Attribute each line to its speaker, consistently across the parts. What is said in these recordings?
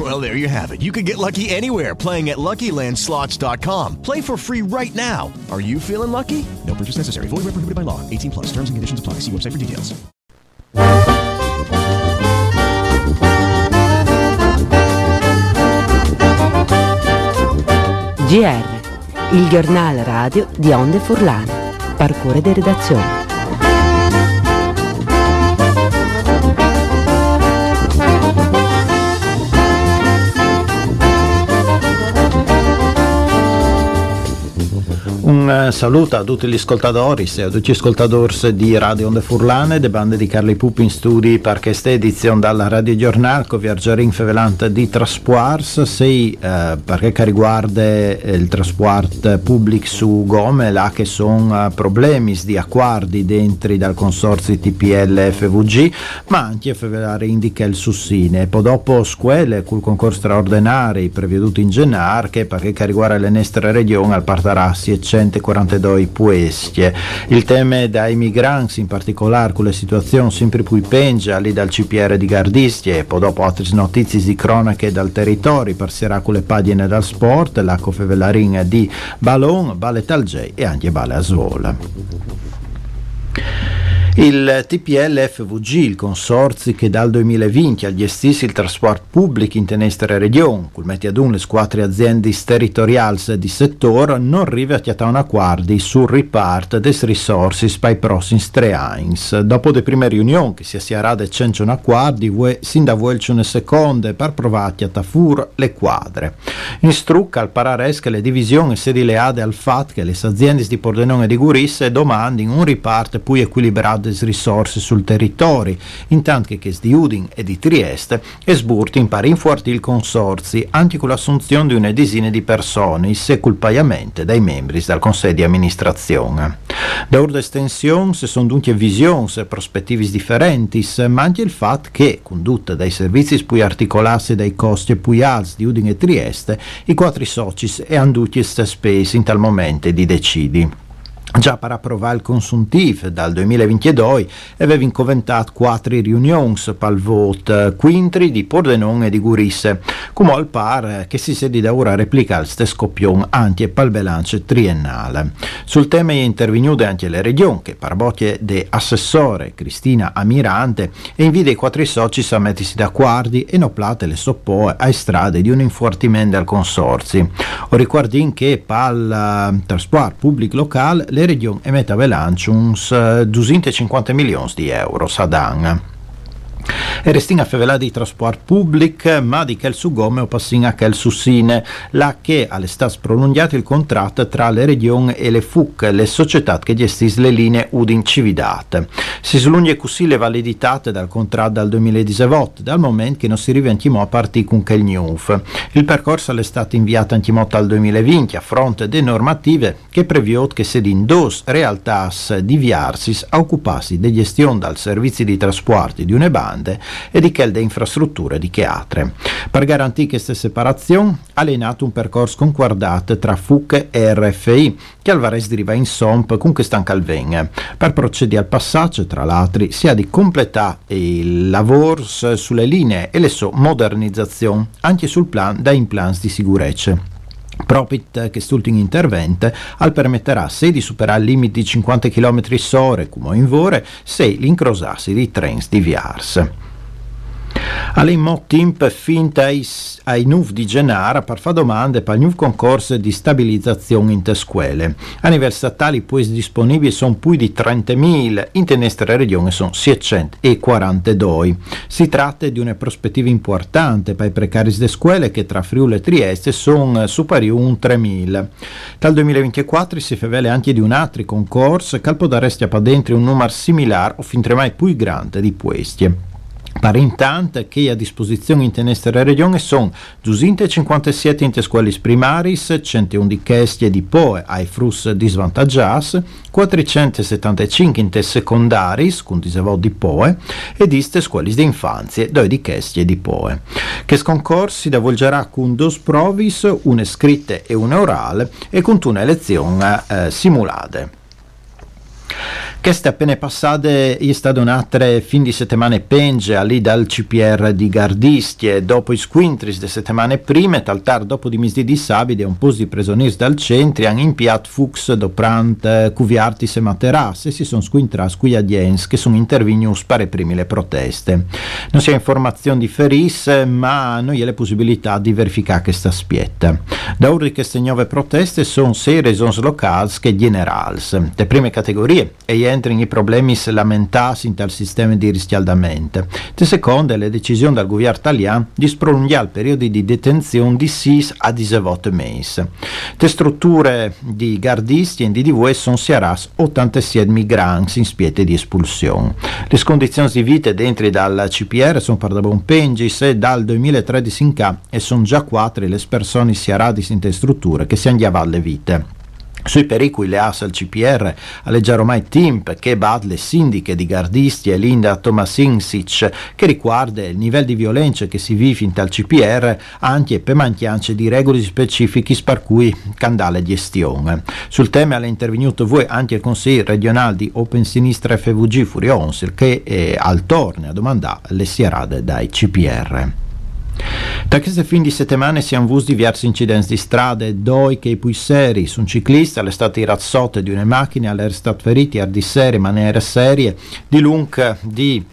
Speaker 1: Well, there you have it. You can get lucky anywhere playing at LuckyLandSlots.com. Play for free right now. Are you feeling lucky? No purchase necessary. Void where prohibited by law. 18 plus. Terms and conditions apply. See website for details.
Speaker 2: GR, il giornale radio di Onde Furlane. Parcure di redazione.
Speaker 3: Un eh, saluto a tutti gli ascoltatori e a tutti gli ascoltatori di Radio Onde Furlane, de bande di Carli Pupi in studi per questa edizione dalla Radio Giornale con Viaggiarin Fevelante di Trasports, sei eh, perché riguarda eh, il trasport pubblico su Gome, là che sono eh, problemi di accordi dentro dal consorzio TPL FVG, ma anche Fevelare indica il sussine. Poi dopo scuole col concorso straordinario preveduto in gennaio, che perché riguarda le nostre regioni al Partarassi e 142 puestie. Il tema dai migranti, in particolare con le situazioni sempre più pengia lì dal CPR di Gardistie e poi dopo altre notizie di cronache dal territorio, passerà con le pagine dal sport, la cofevelarin di Ballon, Bale Talgei e anche Bale Asvola. Il TPL FVG, il consorzio che dal 2020 ha gestisce il trasporto pubblico in tenestre regione, col metti ad un le quattro aziende territoriali di settore, non arriva a un accordo sul ripart des risorse per i prossimi tre anni. Dopo le prime riunioni che si sia rade cencio un accordo, sin da vuelce una seconda per provare a tafur le quadre. In strucca al parares che le divisioni si rileade al fatto che le aziende di Pordenone e di Gurisse domandino un ripart più equilibrato delle risorse sul territorio, intanto che di Udin e di Trieste e sburti pari infuorti il consorzi anche con l'assunzione di una decina di persone, se col pagamento dai membri dal Consiglio di amministrazione. Da ora estensione se sono dunque visioni e prospettive differenti, ma anche il fatto che, condotta dai servizi più articolati dai costi più alti di Udin e Trieste, i quattro soci e anduti spese in tal momento di decidi. Già per approvare il consuntivo dal 2022 aveva incoventato quattro riunioni per il voto quintri di Pordenone e di Gurisse, come al par che si sedi da ora replicare il stesso scoppione anche per il triennale. Sul tema è intervenuta anche le regioni che per bocche di assessore Cristina Amirante e invita i quattro soci a mettersi d'accordo e non plate le soppoe ai strade di un infortimento al consorzio. O ricordin che per il trasporto pubblico locale le regioni emettono bilancio uns 250 milioni di euro sadan. E restin a fevelà di trasport pubblic, ma di quel su Gome o passin a quel su Sine, là che all'estate prolungato il contratto tra le regioni e le FUC, le società che gestiscono le linee Udin Cividate. Si slunge così le validità dal contratto dal 2018, dal momento che non si riventimò a partire con quel NUF. Il percorso è stato inviato antimotto al 2020 a fronte delle normative che previot che se in dos realtà di Viarsis a occuparsi di gestione dal servizi di trasporti di une bande e di quelle infrastrutture di che altre. Per garantire questa separazione, ha nato un percorso concordato tra FUC e RFI, che al Vares deriva in SOMP con questa calvegna. Per procedere al passaggio, tra l'altro, si ha di completare il lavoro sulle linee e le sue modernizzazioni, anche sul plan da implants di sicurezza. Propit quest'ultimo intervento al permetterà se di superare il limite di 50 km h come in vore se l'incrosarsi di treni di Viars. All'immo timp finta ai, ai NUV di Genara per fare domande per il nuovo concorso di stabilizzazione in scuole. A livello statale poi disponibili sono più di 30.000, in nostra regione sono 642. Si tratta di una prospettiva importante per i precari delle scuole che tra Friuli e Trieste sono superiori a 3.000. Dal 2024 si fevele anche di un altro concorso che può daresti a dentro un numero similare o fin tre mai più grande di questi. Per intanto che a disposizione in tenestere regione sono 257 in scuole primaris, 101 di Chestie di Poe ai frus disvantaggiati, 475 in te secondaris, con disavò di Poe, ed iste scuole di infanzie, due di Chestie di Poe. Che sconcorsi da volgerà con dos provis, una scritta e una orale, e con una elezione eh, simulate. Queste appena passate è stato un'altra fin di settimane penge lì dal CPR di Gardisti e dopo i squintris de settimane prime, taltar dopo di misdi di sabide un po' di presonieri dal centro hanno impiat fux doprant cuviartis e materas e si sono squintras qui adiens che sono intervenuti pare primi le proteste. Non si ha informazioni di feris ma non è le possibilità di verificare questa spietta. Da ora queste nuove proteste sono sei regioni locali che generals. Le prime categorie e entrano i problemi lamentati tal sistema di riscaldamento. De seconda, le decisioni del governo italiano di prolungare il periodo di detenzione di 6 a 18 mesi. Le strutture di gardisti e di DV sono siaras 87 migranti in spiete di espulsione. Le condizioni di vita dentro dal CPR sono per da buon pengis e dal 2013 in ca e sono già quattro le persone siarati in te strutture che si andiavano alle vite. Sui pericoli le AS al CPR alleggiare ormai Timp che bat le sindiche di Gardisti e Linda Tomasinsic che riguarda il livello di violenza che si vive in tal CPR anche per mancanza di regole specifiche per cui candale gestione. Sul tema è intervenuto voi anche il Consiglio regionale di Open Sinistra FVG Furions che è al torne a domandare le sierade dai CPR. Da queste fin di settimane si hanno visto diversi incidenti di strade, due che poi seri, su un ciclista è stato razzotte di una macchina, è stato ferito di serie, maniere serie, di lungo di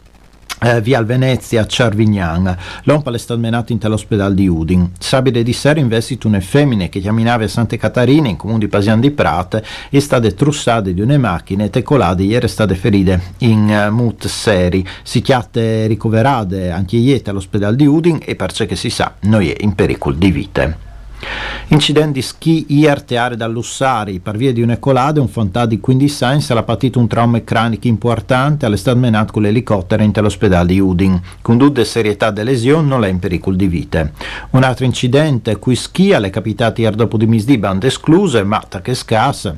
Speaker 3: eh, via Venezia a Cervignan. L'ompa è stato menato in all'ospedale di Udin. Sabide di sera investito una femmina che camminava a Santa Catarina in comune di Pasian di Prate e state trussate di una macchina e tecolate ieri state ferite in uh, mut seri. Si chiate ricoverate anche ieri all'ospedale di Udin e per ciò che si sa noi è in pericolo di vite. Incidenti ski ier teare dall'Ussari per via di un ecolade un fontà di 15 anni ha patito un trauma cranico importante all'estate menato con l'elicottero in all'ospedale di Udin. Con due serietà delle lesioni non è in pericolo di vita un altro incidente cui ski è capitato ieri dopo di misdi bande escluse ma che scassa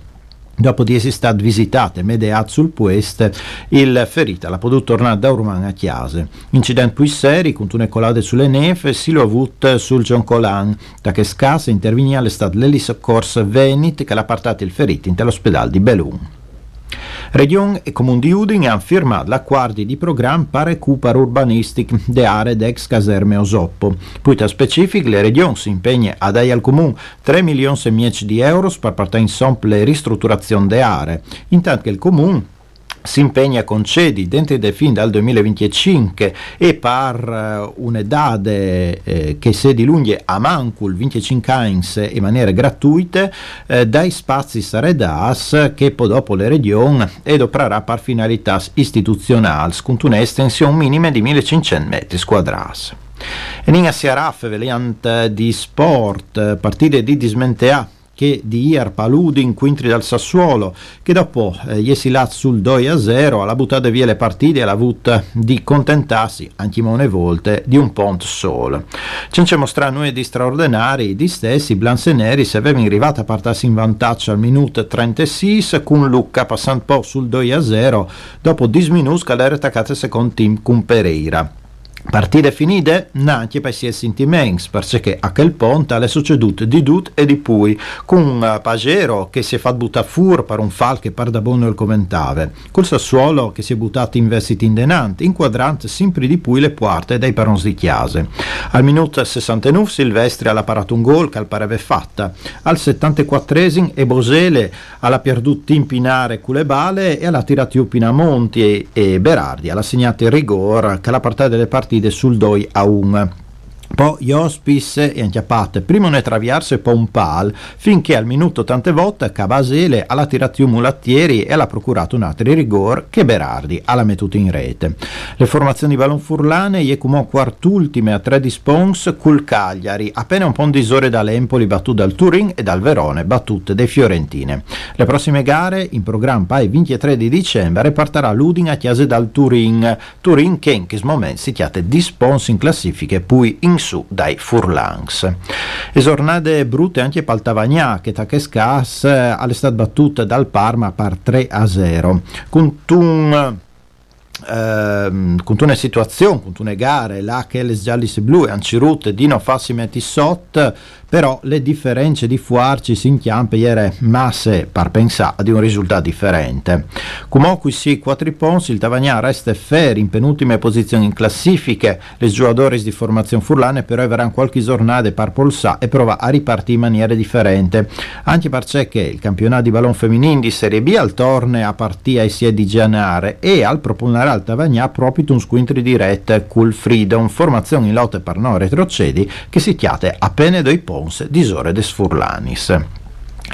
Speaker 3: Dopo di essere stato visitato e mediato sul puest, il ferito ha potuto tornare da Urman a Chiase. Incidente più seri, con una colate sulle neve, si lo avuto sul John Colan, da che scassa intervenì all'estate l'elisoccorso Venit che l'ha portato il ferito all'ospedale di Belun. Region e Comune di Udine hanno firmato l'accordo di programma per recupero urbanistico de aree d'ex caserme Osoppo. Poi, specifico, le regioni si impegnano a dare al Comune 3 milioni e mezzo di euro per portare in la ristrutturazione de aree, intanto che il Comune si impegna con cedi dentro del fin dal 2025 e per uh, un'età eh, che si dilunga a mancul 25 anni in maniera gratuita eh, dai spazi saredas che poi dopo le regioni edoprerà per finalità istituzionali con un'estensione minima di 1500 metri quadrati. E in Asiaraf, veliant di sport, partite di dismentea che di ier paludi inquintri dal Sassuolo, che dopo eh, gli esilat sul 2 a 0 alla buttata via le partite e alla avuto di contentarsi, anche mone volte, di un pont solo. Ce ne mostrano noi di straordinari, di stessi, Blanc e Neri se avevano arrivato a partarsi in vantaggio al minuto 36 con Lucca passando po' sul 2 a 0 dopo 10 minuti che era attaccata secondo team con Pereira. Partite finite, neanche per i sentimenti, perché a quel punto è succeduto di tutto e di poi, con un pagero che si è fatto buttare fuori per un fal che per da buono il commentava, col Sassuolo che si è buttato in vestiti indenanti, inquadrante sempre di poi le porte dai parons di chiase. Al minuto 69 Silvestri ha parato un gol che al pareva fatta, al 74esimo e Bosele ha perduto in Pinare Culebale e ha tirato più Pinamonti e, e Berardi, ha segnato il rigore che la partita delle partite partite sul 2 a 1. Poi gli ospis e anchiappate prima ne traviarsi e poi un pal finché al minuto tante volte Cabasele alla tirato mulattieri e l'ha procurato un altro rigor che Berardi alla mettuta in rete. Le formazioni di ballon furlane gli come quartultime a tre di Spons col Cagliari. Appena un po' di isore dall'Empoli battute dal Turin e dal Verone battute dai Fiorentine. Le prossime gare in programma il 23 di dicembre partirà l'Udin a chiase dal Turin. Turin che in questo momento si chiate di Spons in classifiche poi in su dai Furlangs. Esornade brutte anche Paltavagnà che Tachescas eh, all'estate battuta dal Parma per 3 a 0. Con con una situazione, con una gare, là che le gialli e blu e ancirute di non farsi metti sotto però le differenze di fuarci si inchiampe ieri masse per pensare ad un risultato differente. Comunque sì, quattro ponsi, il Tavagnà resta ferro in penultime posizioni in classifiche, le giocatori di formazione furlane però avranno qualche giornata per polsà e prova a ripartire in maniera differente, anche perché il campionato di ballon femminile di Serie B al torne a partire ai sia di Gianare. E al proponere al Tavagnà proprio un squintri dirette col Freedom, formazione in lotte per non retrocedi che si chiate appena doi ponti Pons disore des Furlanis.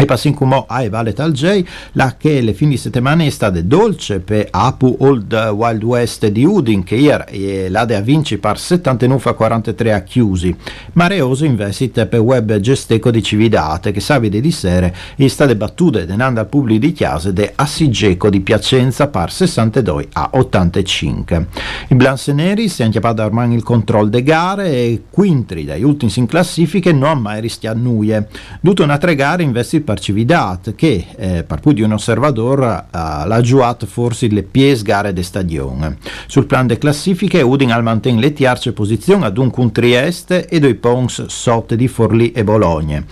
Speaker 3: Passin come ai Valet al J, la che le fine di settimana è stata dolce per Apu Old Wild West di Udin, che ieri l'ha a vinci per 79 a 43 a chiusi, ma reoso investit per web gesteco di Cividate, che sabide di sere è stata battute denando al pubblico di chiase de Assigeco di Piacenza per 62 a 85. I Blanseneri si è anchiappato ormai il controllo de gare e quintri dai ultimi in classifiche non ha mai rischiato nuie. Dute una tre gare investit per Cividat che eh, per più di un osservatore eh, l'ha giocato forse le pies gare de stagione. Sul plan de classifiche Udin al mantiene le tierce posizioni ad un con Trieste e due pons sotto di Forlì e Bologna.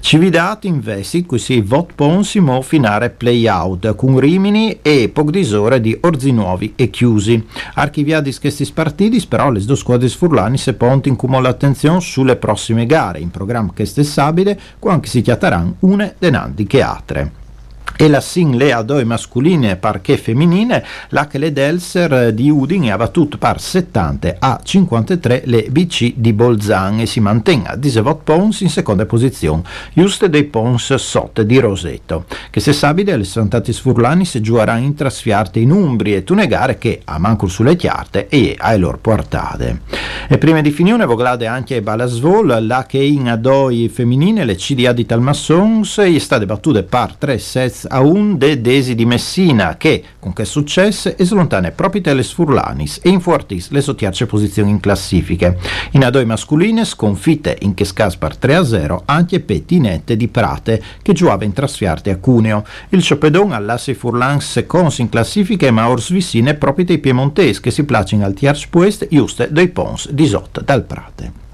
Speaker 3: Cividat investi così vot ponsimo finare play-out con Rimini e poco disore di Orzinuovi e chiusi. Archiviati questi partiti però le due squadre sfurlani se ponti in cumulo l'attenzione sulle prossime gare in programma che stessabile quando si chiataranno une denandi che altre e la single a due mascoline femminile, la che le Delser di Udine ha battuto par 70 a 53 le BC di Bolzan e si mantiene a 18 Pons in seconda posizione, giuste dei Pons sotto di Roseto, che se sabide le Santati Sfurlani si giocheranno in trasfiarte in Umbria e tunegare che a manco sulle chiarte e ai loro portate. E prima di finire voglade anche Balasvol, la che in adoi femminile le CDA di Talmassons è stata battute par 3 sets a un de Desi di Messina che, con che successo, eslontane proprio le Sfurlanis e infuortis le sottiarce posizioni in classifiche. In adoi mascoline sconfitte in che scaspar 3-0 anche Pettinette di Prate che giocava in trasfiarte a Cuneo. Il Ciopedon all'asse Furlans seconds in classifiche ma ors vicine proprio dei piemontesi che si placino al tierce puest giuste dei pons di Sot dal Prate.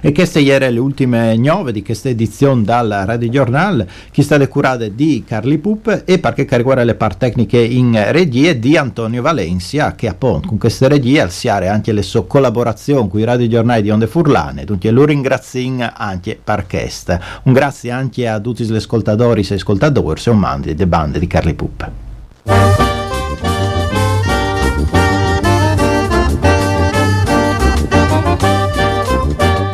Speaker 3: E queste ieri le ultime nove di questa edizione dal Radio Giornal, che sta curate di Carli Pup e perché riguarda le par tecniche in regie di Antonio Valencia, che appunto con queste regie alziare anche le sue collaborazioni con i Radio Giornali di Onde Furlane, dunque lo ringrazio anche per questo. Un grazie anche a tutti gli ascoltatori e ascoltatori e un mandi de bande di Carli Pup.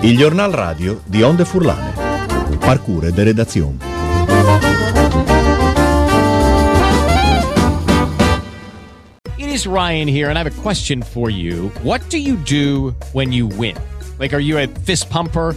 Speaker 1: Il giornal radio di Onde Furlane. Parcure de redazione.
Speaker 4: It is Ryan here and I have a question for you. What do you do when you win? Like are you a fist pumper?